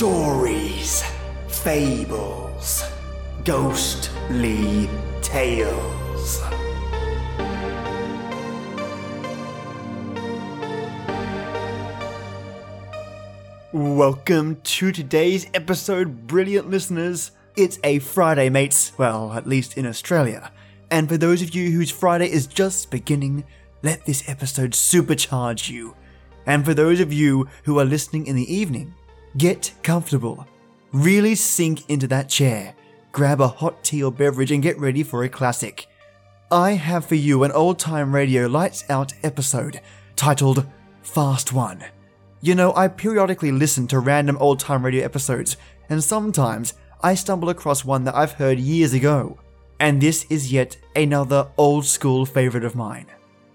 Stories, fables, ghostly tales. Welcome to today's episode, brilliant listeners. It's a Friday, mates. Well, at least in Australia. And for those of you whose Friday is just beginning, let this episode supercharge you. And for those of you who are listening in the evening, get comfortable. Really sink into that chair, grab a hot tea or beverage, and get ready for a classic. I have for you an old time radio lights out episode titled Fast One. You know, I periodically listen to random old time radio episodes, and sometimes I stumble across one that I've heard years ago. And this is yet another old school favorite of mine.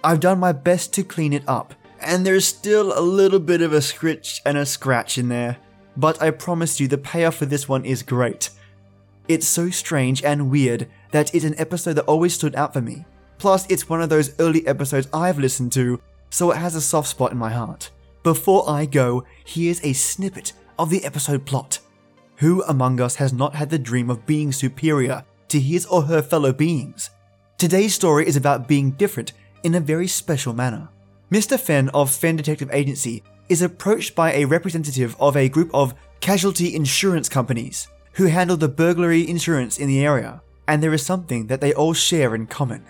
I've done my best to clean it up, and there's still a little bit of a scritch and a scratch in there, but I promise you the payoff for this one is great. It's so strange and weird that it's an episode that always stood out for me. Plus, it's one of those early episodes I've listened to, so it has a soft spot in my heart. Before I go, here's a snippet of the episode plot. Who among us has not had the dream of being superior to his or her fellow beings? Today's story is about being different in a very special manner. Mr. Fenn of Fenn Detective Agency is approached by a representative of a group of casualty insurance companies who handle the burglary insurance in the area, and there is something that they all share in common.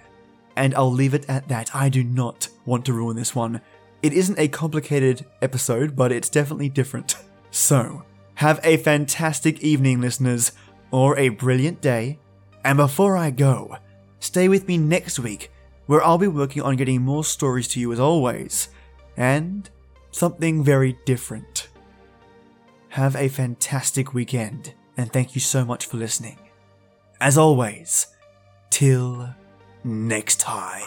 And I'll leave it at that. I do not want to ruin this one. It isn't a complicated episode, but it's definitely different. So, have a fantastic evening, listeners, or a brilliant day. And before I go, stay with me next week, where I'll be working on getting more stories to you as always, and something very different. Have a fantastic weekend, and thank you so much for listening. As always, till next time.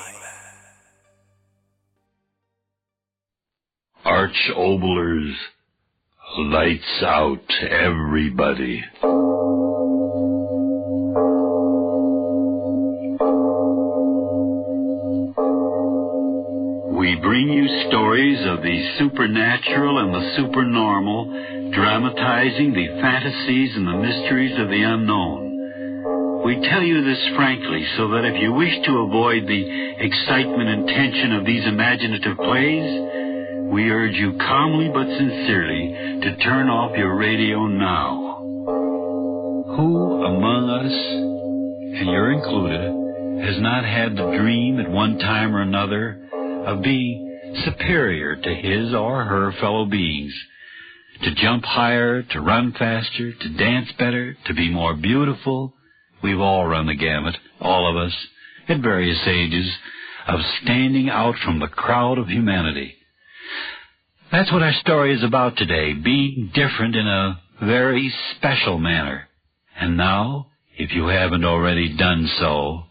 Arch Oboler's Lights Out Everybody. Supernatural and the supernormal, dramatizing the fantasies and the mysteries of the unknown. We tell you this frankly so that if you wish to avoid the excitement and tension of these imaginative plays, we urge you calmly but sincerely to turn off your radio now. Who among us, and you're included, has not had the dream at one time or another of being superior to his or her fellow beings? To jump higher, to run faster, to dance better, to be more beautiful? We've all run the gamut, all of us, at various ages, of standing out from the crowd of humanity. That's what our story is about today, being different in a very special manner. And now, if you haven't already done so,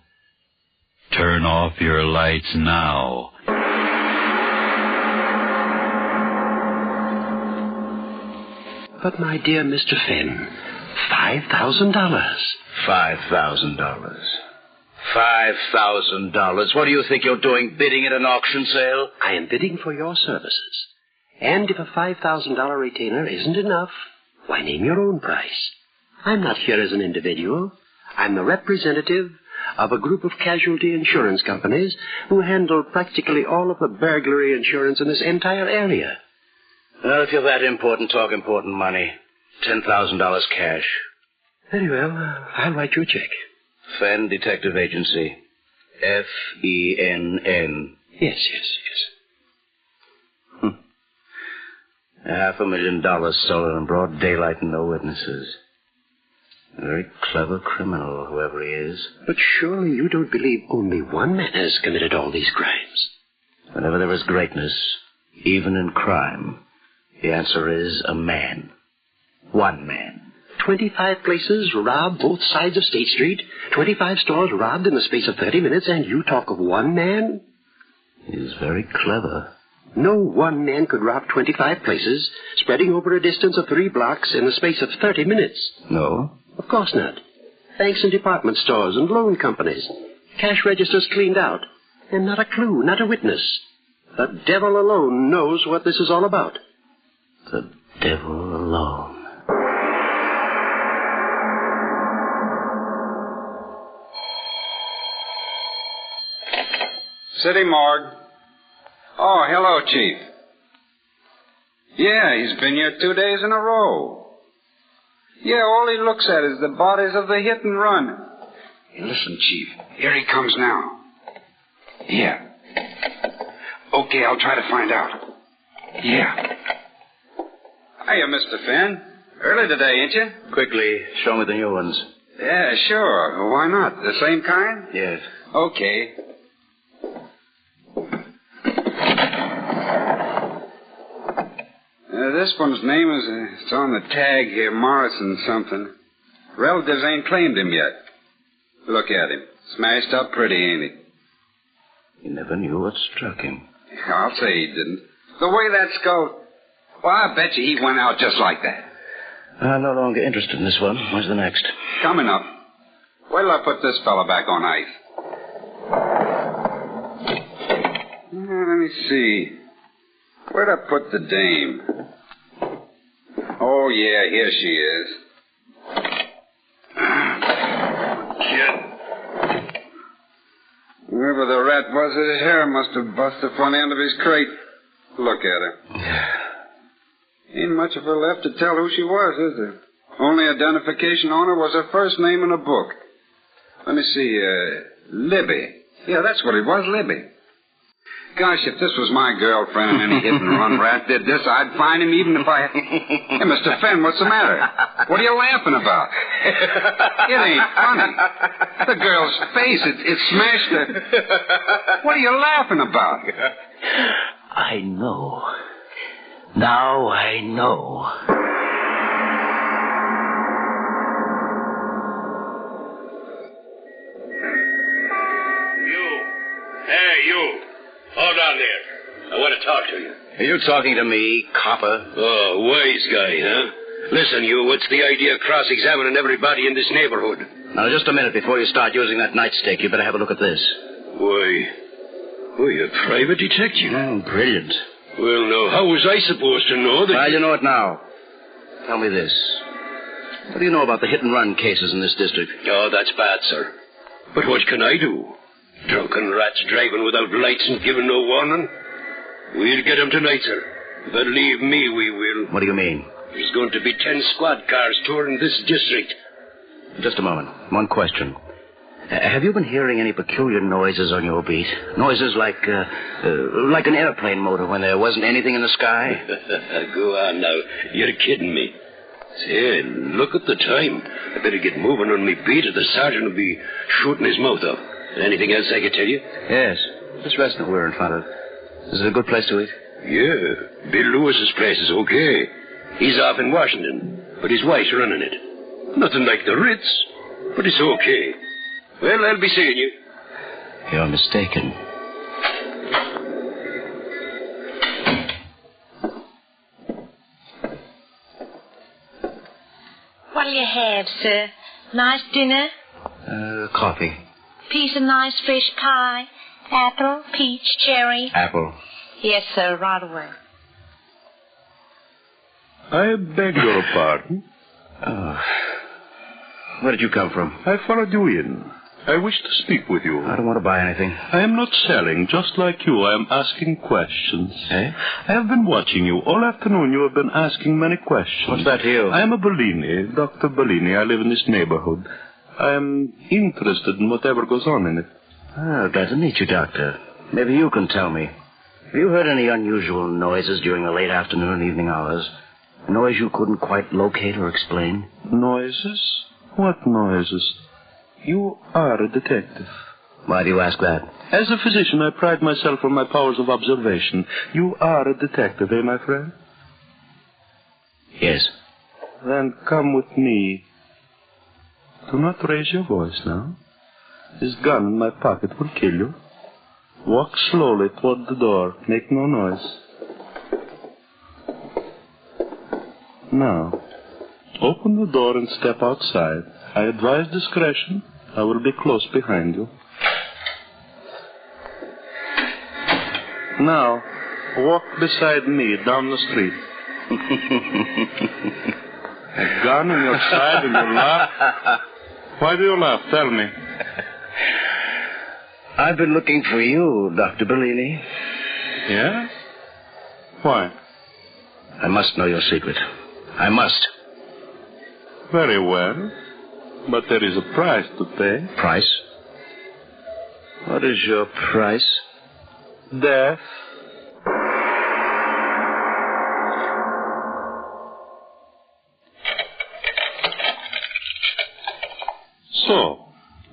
turn off your lights now. But, my dear Mr. Fenn, $5,000. Five thousand dollars. Five thousand dollars. What do you think you're doing, bidding at an auction sale? I am bidding for your services. And if a $5,000 retainer isn't enough, why name your own price. I'm not here as an individual. I'm the representative of a group of casualty insurance companies who handle practically all of the burglary insurance in this entire area. Well, if you're that important, talk important money. Ten thousand dollars cash. Very well. I'll write you a check. Fenn Detective Agency. F E N N. Yes, yes, yes. Hmm. Half a million dollars stolen in broad daylight and no witnesses. A very clever criminal, whoever he is. But surely you don't believe only one man has committed all these crimes. Whenever there is greatness, even in crime, the answer is a man. One man. 25 places robbed both sides of State Street, 25 stores robbed in the space of 30 minutes, and you talk of one man? He's very clever. No one man could rob 25 places, spreading over a distance of three blocks in the space of 30 minutes. No? Of course not. Banks and department stores and loan companies. Cash registers cleaned out. And not a clue, not a witness. The devil alone knows what this is all about the devil alone. City morgue. Oh, hello, Chief. Yeah, he's been here two days in a row. Yeah, all he looks at is the bodies of the hit and run. Hey, listen, Chief. Here he comes now. Yeah. Okay, I'll try to find out. Yeah. Hiya, Mr. Fenn. Early today, ain't you? Quickly, show me the new ones. Yeah, sure. Why not? The same kind? Yes. Okay. Uh, this one's name is uh, it's on the tag here, Morrison something. Relatives ain't claimed him yet. Look at him. Smashed up pretty, ain't he? He never knew what struck him. I'll say he didn't. The way that skull. Well, I bet you he went out just like that. I'm no longer interested in this one. Where's the next? Coming up. Wait till I put this fella back on ice. Uh, let me see. Where'd I put the dame? Oh, yeah, here she is. Shit. Whoever the rat was, his hair must have busted the front end of his crate. Look at her. Ain't much of her left to tell who she was, is there? Only identification on her was her first name in a book. Let me see, uh, Libby. Yeah, that's what it was, Libby. Gosh, if this was my girlfriend and any hit and run rat did this, I'd find him even if I. Hey, Mr. Fenn, what's the matter? What are you laughing about? It ain't funny. The girl's face, it, it smashed her. What are you laughing about? I know. Now I know. You. Hey, you. Hold on there. I want to talk to you. Are you talking to me, copper? Oh, wise guy, huh? Listen, you, what's the idea of cross-examining everybody in this neighborhood? Now, just a minute before you start using that nightstick, you better have a look at this. Why, why, a private detective? Oh, brilliant. Well, now, how was I supposed to know that... Well, you know it now. Tell me this. What do you know about the hit and run cases in this district? Oh, that's bad, sir. But what can I do? Drunken rats driving without lights and giving no warning? We'll get 'em tonight, sir. Believe me, we will. What do you mean? There's going to be ten squad cars touring this district. Just a moment. One question. Uh, have you been hearing any peculiar noises on your beat? Noises like, uh, uh, like an airplane motor when there wasn't anything in the sky? Go on now. You're kidding me. Say, look at the time. I better get moving on me beat or the sergeant will be shooting his mouth off. Anything else I could tell you? yes. This restaurant we're in front of. Is it a good place to eat? Yeah. Bill Lewis's place is okay. He's off in Washington, but his wife's running it. Nothing like the Ritz, but it's okay. Well, I'll be seeing you. You're mistaken. What'll you have, sir? Nice dinner? Uh, coffee. Piece of nice fresh pie? Apple, peach, cherry? Apple. Yes, sir, right away. I beg your pardon. Oh. Where did you come from? I followed you in. I wish to speak with you. I don't want to buy anything. I am not selling, just like you. I am asking questions. Eh? I have been watching you. All afternoon you have been asking many questions. What's that to you? I am a Bellini, Dr. Bellini. I live in this neighborhood. I am interested in whatever goes on in it. Oh, glad to meet you, Doctor. Maybe you can tell me. Have you heard any unusual noises during the late afternoon and evening hours? Noise you couldn't quite locate or explain? Noises? What noises? You are a detective. Why do you ask that? As a physician, I pride myself on my powers of observation. You are a detective, eh, my friend? Yes. Then come with me. Do not raise your voice now. This gun in my pocket will kill you. Walk slowly toward the door. Make no noise. Now, open the door and step outside. I advise discretion. I will be close behind you. Now, walk beside me down the street. A gun in your side and you laugh? Why do you laugh? Tell me. I've been looking for you, Dr. Bellini. Yeah? Why? I must know your secret. I must. Very well. But there is a price to pay. Price? What is your price? Death. So,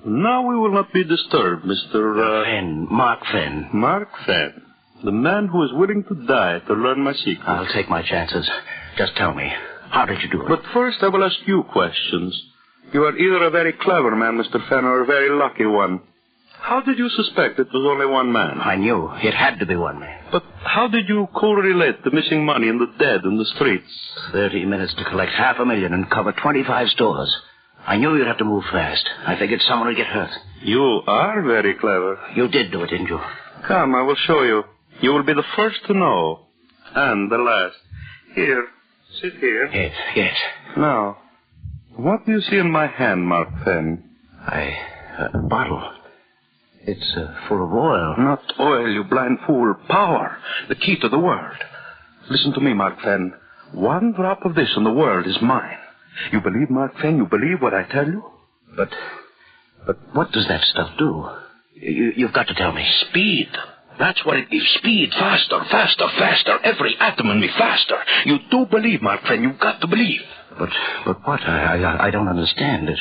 now we will not be disturbed, Mr. Uh, Fenn, Mark Fenn. Mark Fenn, the man who is willing to die to learn my secret. I'll take my chances. Just tell me, how did you do it? But first, I will ask you questions. You are either a very clever man, Mr. Fenn, or a very lucky one. How did you suspect it was only one man? I knew it had to be one man. But how did you correlate the missing money and the dead in the streets? Thirty minutes to collect half a million and cover 25 stores. I knew you'd have to move fast. I figured someone would get hurt. You are very clever. You did do it, didn't you? Come, I will show you. You will be the first to know. And the last. Here. Sit here. Yes, yes. Now, what do you see in my hand, Mark Fenn? I. A bottle. It's uh, full of oil. Not oil, you blind fool. Power. The key to the world. Listen to me, Mark Fenn. One drop of this and the world is mine. You believe, Mark Fenn? You believe what I tell you? But. But what does that stuff do? You, you've got to tell me. Speed. That's what it gives. Speed. Faster, faster, faster. Every atom in me faster. You do believe, Mark Fenn. You've got to believe. But but what? I I, I don't understand it.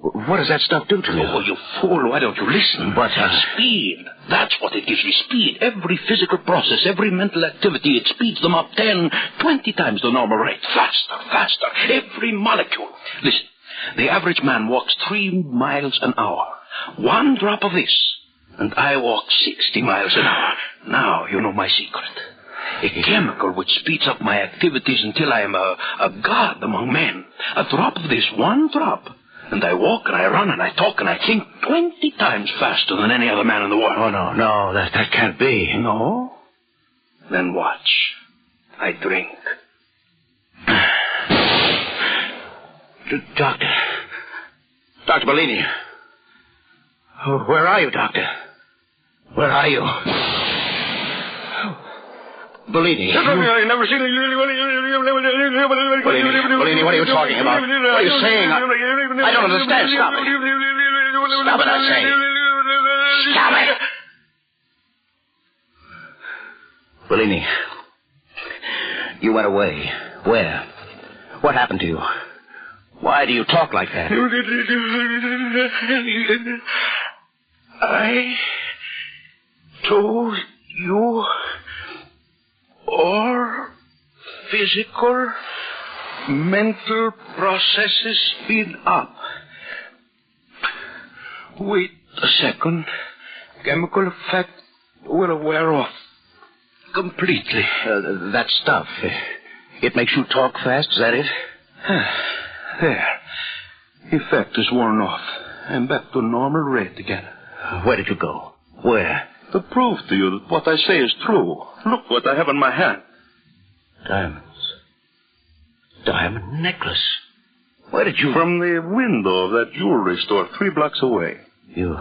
What does that stuff do to you? Oh, you fool. Why don't you listen? But, uh, Speed. That's what it gives you, Speed. Every physical process, every mental activity, it speeds them up ten, twenty times the normal rate. Faster, faster. Every molecule. Listen. The average man walks three miles an hour. One drop of this, and I walk 60 miles an hour. Now you know my secret. A chemical which speeds up my activities until I am a, a god among men. A drop of this, one drop. And I walk and I run and I talk and I think 20 times faster than any other man in the world. Oh, no, no, that, that can't be. No? Then watch. I drink. Doctor. Dr. Bellini. Oh, where are you, Doctor? Where are you? Bellini. I've never seen Bellini, what are you talking about? What are you saying? I, I don't understand. Stop it. Stop it, I say. Stop it. Bellini, you went away. Where? What happened to you? Why do you talk like that? I told you all physical, mental processes speed up. Wait a second. Chemical effect will wear off completely. Uh, that stuff. It makes you talk fast, is that it? There. Effect is worn off. I'm back to normal rate again. Where did you go? Where? To prove to you that what I say is true, look what I have in my hand. Diamonds. Diamond necklace. Where did you... From the window of that jewelry store three blocks away. You...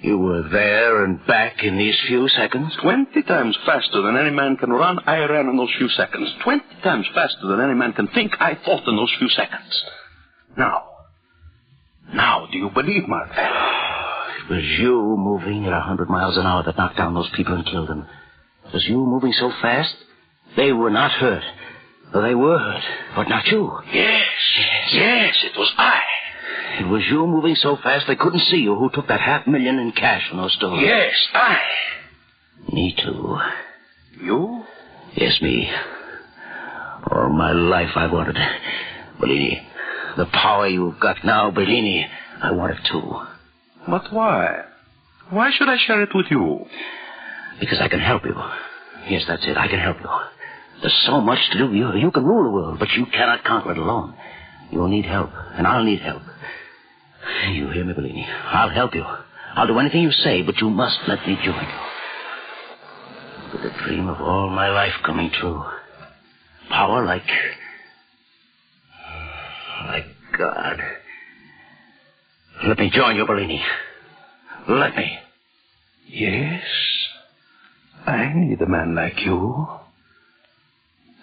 You were there and back in these few seconds? Twenty times faster than any man can run, I ran in those few seconds. Twenty times faster than any man can think, I thought in those few seconds. Now, now, do you believe, Mark? It was you moving at a hundred miles an hour that knocked down those people and killed them. It was you moving so fast, they were not hurt. They were but not you. Yes, yes, it was I. It was you moving so fast they couldn't see you who took that half million in cash from those stores. Yes, I. Me too. You? Yes, me. All my life I wanted. Bellini, the power you've got now, Bellini, I want it too. But why? Why should I share it with you? Because I can help you. Yes, that's it. I can help you. There's so much to do. You, you can rule the world, but you cannot conquer it alone. You'll need help, and I'll need help. You hear me, Bellini? I'll help you. I'll do anything you say, but you must let me join you. With the dream of all my life coming true. Power like. like God. Let me join you, Bellini. Let me. Yes. I need a man like you.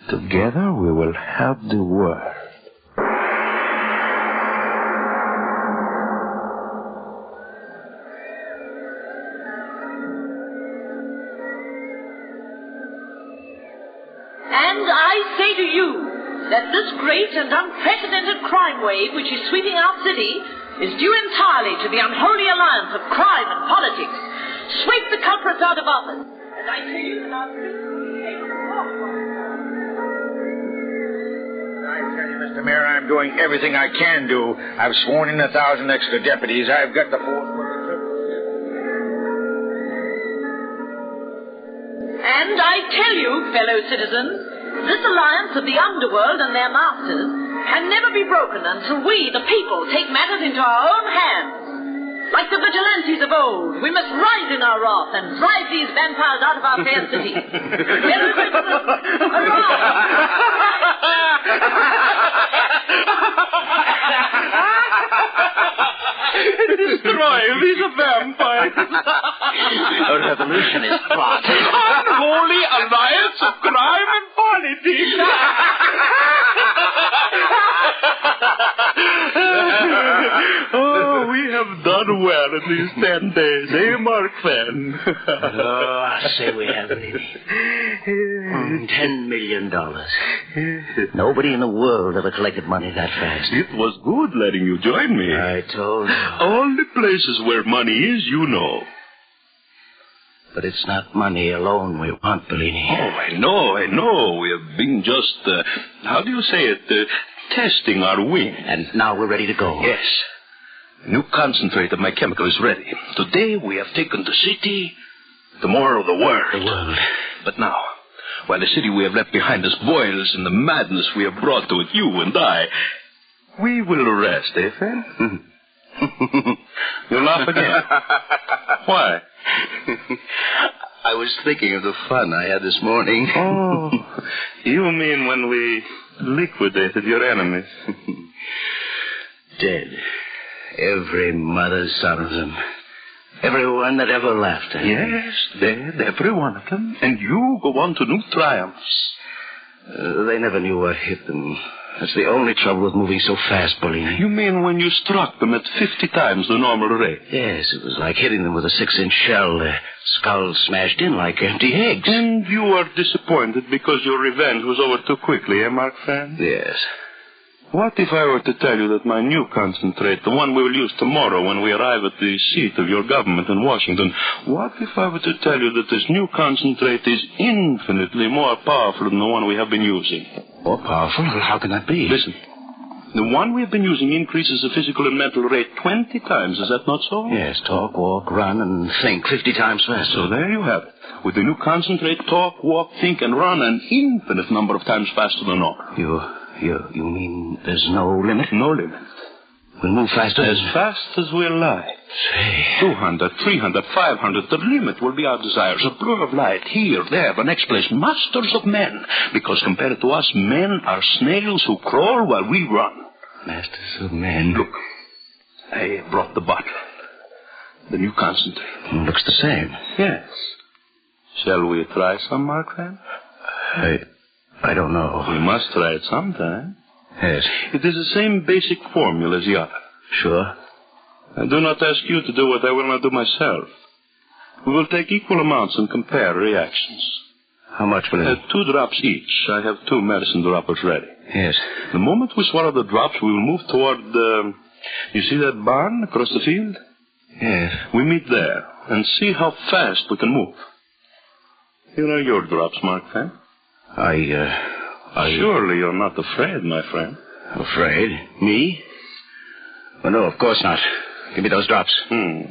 Together we will help the world. And I say to you that this great and unprecedented crime wave which is sweeping our city is due entirely to the unholy alliance of crime and politics. Sweep the culprits out of office. And I tell you that our Mayor, I'm doing everything I can do. I've sworn in a thousand extra deputies. I've got the trip. And I tell you, fellow citizens, this alliance of the underworld and their masters can never be broken until we, the people, take matters into our own hands. Like the vigilantes of old, we must rise in our wrath and drive these vampires out of our fair city. Fellow citizens, Destroy these vampires. A revolutionist plot. Unholy alliance of crime and politics. oh, we have done well in these ten days, eh, Mark Fenn? Oh, I say we have. Mm, Ten million dollars. Nobody in the world ever collected money that fast. It was good letting you join me. I told you. All the places where money is, you know. But it's not money alone we want, Bellini. Oh, I know, I know. We have been just, uh, how do you say it, uh, testing our wing. And now we're ready to go. Yes. The new concentrate of my chemical is ready. Today we have taken the city, tomorrow the world. The world. But now, while the city we have left behind us boils in the madness we have brought to it, you and I, we will rest, eh, Fenn? you laugh again. Why? I was thinking of the fun I had this morning. Oh, you mean when we liquidated your enemies? Dead. Every mother's son of them. Everyone that ever laughed at. Yes, dead, every one of them. And you go on to new triumphs. Uh, they never knew what hit them. That's the only trouble with moving so fast, Bellini. You mean when you struck them at 50 times the normal rate? Yes, it was like hitting them with a six-inch shell. Their skulls smashed in like empty eggs. And you are disappointed because your revenge was over too quickly, eh, Mark Fenn? Yes. What if I were to tell you that my new concentrate, the one we will use tomorrow when we arrive at the seat of your government in Washington, what if I were to tell you that this new concentrate is infinitely more powerful than the one we have been using? More powerful? How can that be? Listen. The one we have been using increases the physical and mental rate 20 times. Is that not so? Yes, talk, walk, run, and think 50 times faster. So there you have it. With the new concentrate, talk, walk, think, and run an infinite number of times faster than normal. You, you, you mean there's no limit? No limit. We'll move faster? As fast as we'll lie. Say. 200, 300, 500. The limit will be our desires. A blur of light here, there, the next place. Masters of men. Because compared to us, men are snails who crawl while we run. Masters of men. Look, I brought the bottle. The new concentrate. Looks the same. Yes. Shall we try some, Mark Fenn? I, I don't know. We must try it sometime. Yes. It is the same basic formula as the other. Sure. I do not ask you to do what I will not do myself. We will take equal amounts and compare reactions. How much will Uh, two drops each. I have two medicine droppers ready. Yes. The moment we swallow the drops, we will move toward the. You see that barn across the field? Yes. We meet there and see how fast we can move. You know your drops, Mark Fenn. I, uh, I... Surely you're not afraid, my friend. Afraid? Me? Oh, no, of course not. Give me those drops. Hmm.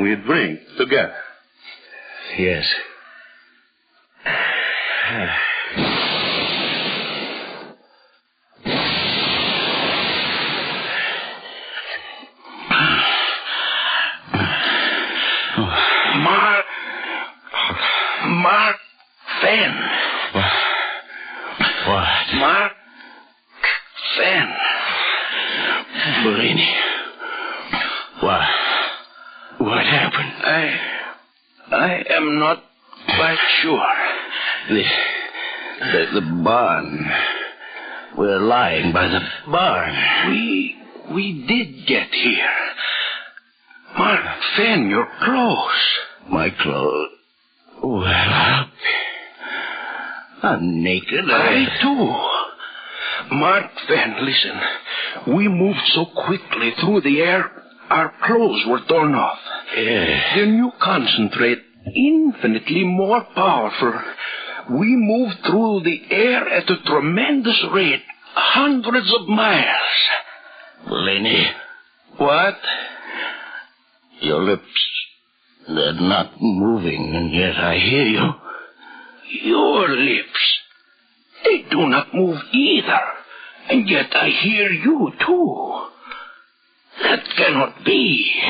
We drink together. Yes. Mark. Mark Fenn. Mark Fenn. Bellini. What? What happened? I. I am not quite sure. The, the, the barn. We're lying by the barn. We we did get here. Mark Fenn, your clothes. My clothes. Well, I'm naked. I too. Mark Fenn, listen. We moved so quickly through the air, our clothes were torn off. Yes. The new concentrate, infinitely more powerful. We moved through the air at a tremendous rate, hundreds of miles. Bellini, What? your lips, they're not moving, and yet I hear you. Your lips. They do not move either. And yet I hear you too. That cannot be.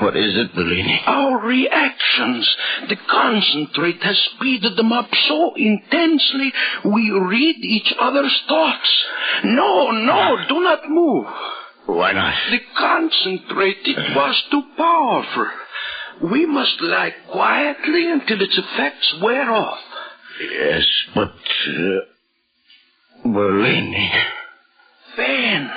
What is it, Bellini? Our reactions. The concentrate has speeded them up so intensely we read each other's thoughts. No, no, do not move. Why not? The concentrate, it was too powerful. We must lie quietly until its effects wear off. Yes, but. Uh, Bellini. Fenn,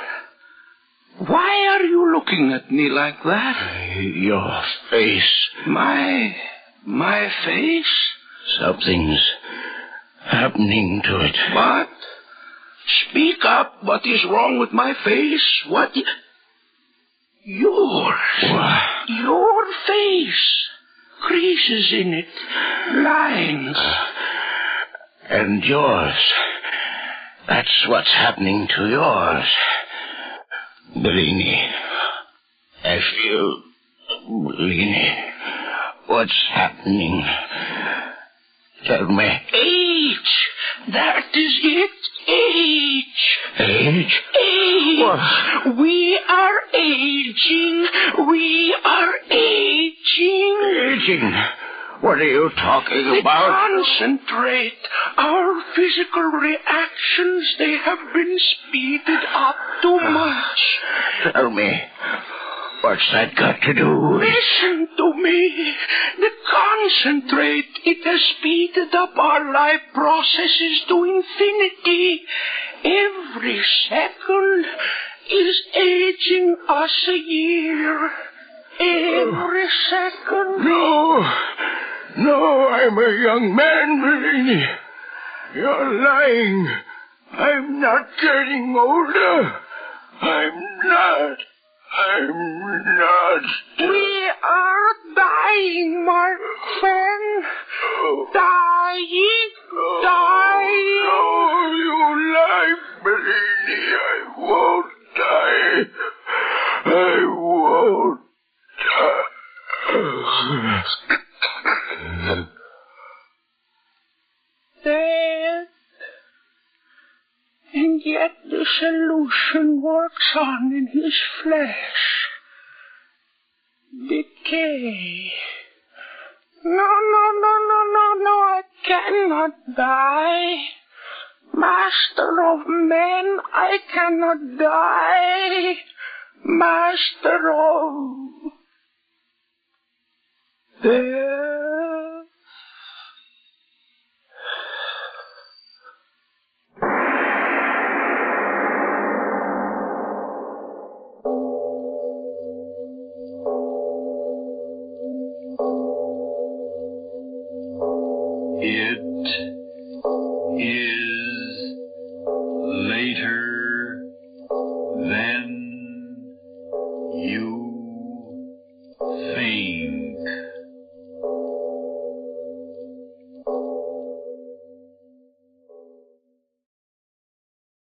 why are you looking at me like that? Your face. My. my face? Something's happening to it. What? Speak up. What is wrong with my face? What? i- Yours. What? Your face. Creases in it. Lines. And yours. That's what's happening to yours. Bellini. I feel. Bellini. What's happening? Tell me. Age. That is it. Age. Age? Age. What? We are aging. We are aging. Aging? What are you talking The about? concentrate. Physical reactions, they have been speeded up too ah. much. Tell me. What's that got to do? Listen to me. The concentrate, it has speeded up our life processes to infinity. Every second is aging us a year. Every second. No. No, I'm a young man, Bellini. You're lying. I'm not getting older. I'm not. I'm not. We are dying, Mark Fenn. Oh. Dying. Oh. Dying. No, you lie, Bellini. I won't die. I won't die. Dead. And yet the solution works on in his flesh. Decay. No, no, no, no, no, no, I cannot die. Master of men, I cannot die. Master of... Death.